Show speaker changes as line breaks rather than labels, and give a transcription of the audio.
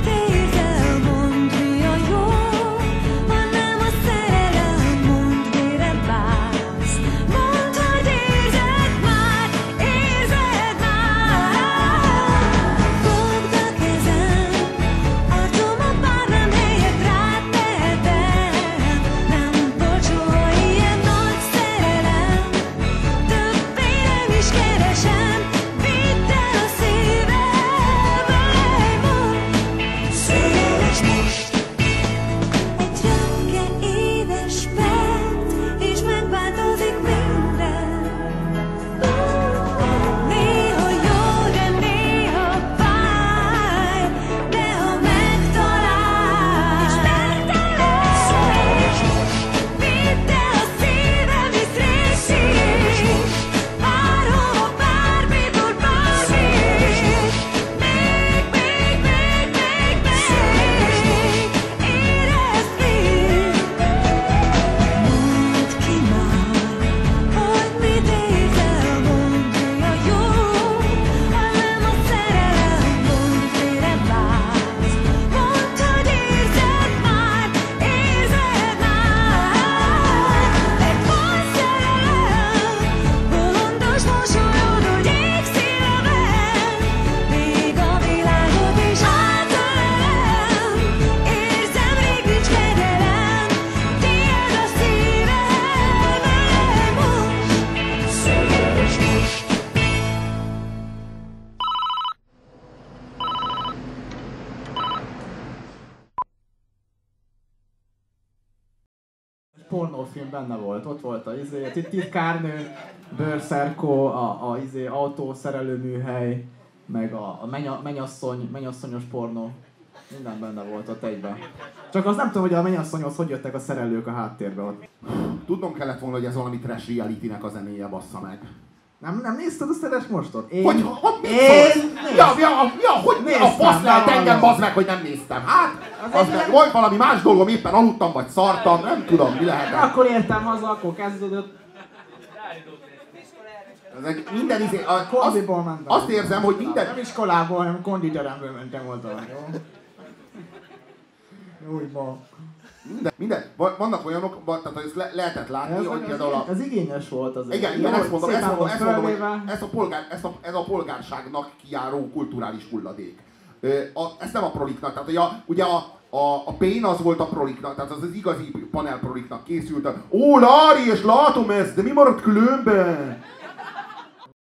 baby pornófilm benne volt. Ott volt a izé, tit- titkárnő, bőrszerkó, a, a izé, autószerelőműhely, meg a, a menya, menyasszony, mennyasszonyos pornó. Minden benne volt ott egyben. Csak az nem tudom, hogy a mennyasszonyhoz hogy jöttek a szerelők a háttérbe ott.
Tudnom kellett volna, hogy ez valami trash reality-nek a zenéje bassza meg.
Nem, nem nézted a szeres mostot? Én,
Hogy, hogy mit
én néztem.
Ja, ja, ja, hogy mi a
Néztem,
fasz lehet
nem
engem, bazd meg, hogy nem néztem. Hát,
Az
az meg, volt valami más dolgom, éppen aludtam, vagy szartam, nem tudom, mi lehetett.
Akkor értem haza, akkor kezdődött.
Ez egy, minden izé, a, azt, azt érzem, hogy minden,
Nem iskolából, hanem konditeremből mentem oda. Jó? Újba.
Minden, minden, va- vannak olyanok, tehát ezt le, lehetett látni,
Ez,
hogy
ez,
például a,
ez igényes volt az.
igen, igen, ezt mondom, ezt mondom, ezt mondom, hogy ez a, polgár, ez, a, ez a polgárságnak kijáró kulturális hulladék. A, ezt nem a proliknak, tehát ugye a, ugye a, a, a Pain az volt a proliknak, tehát az az igazi panel proliknak készült. Ó, Lári, és látom ezt, de mi maradt különben?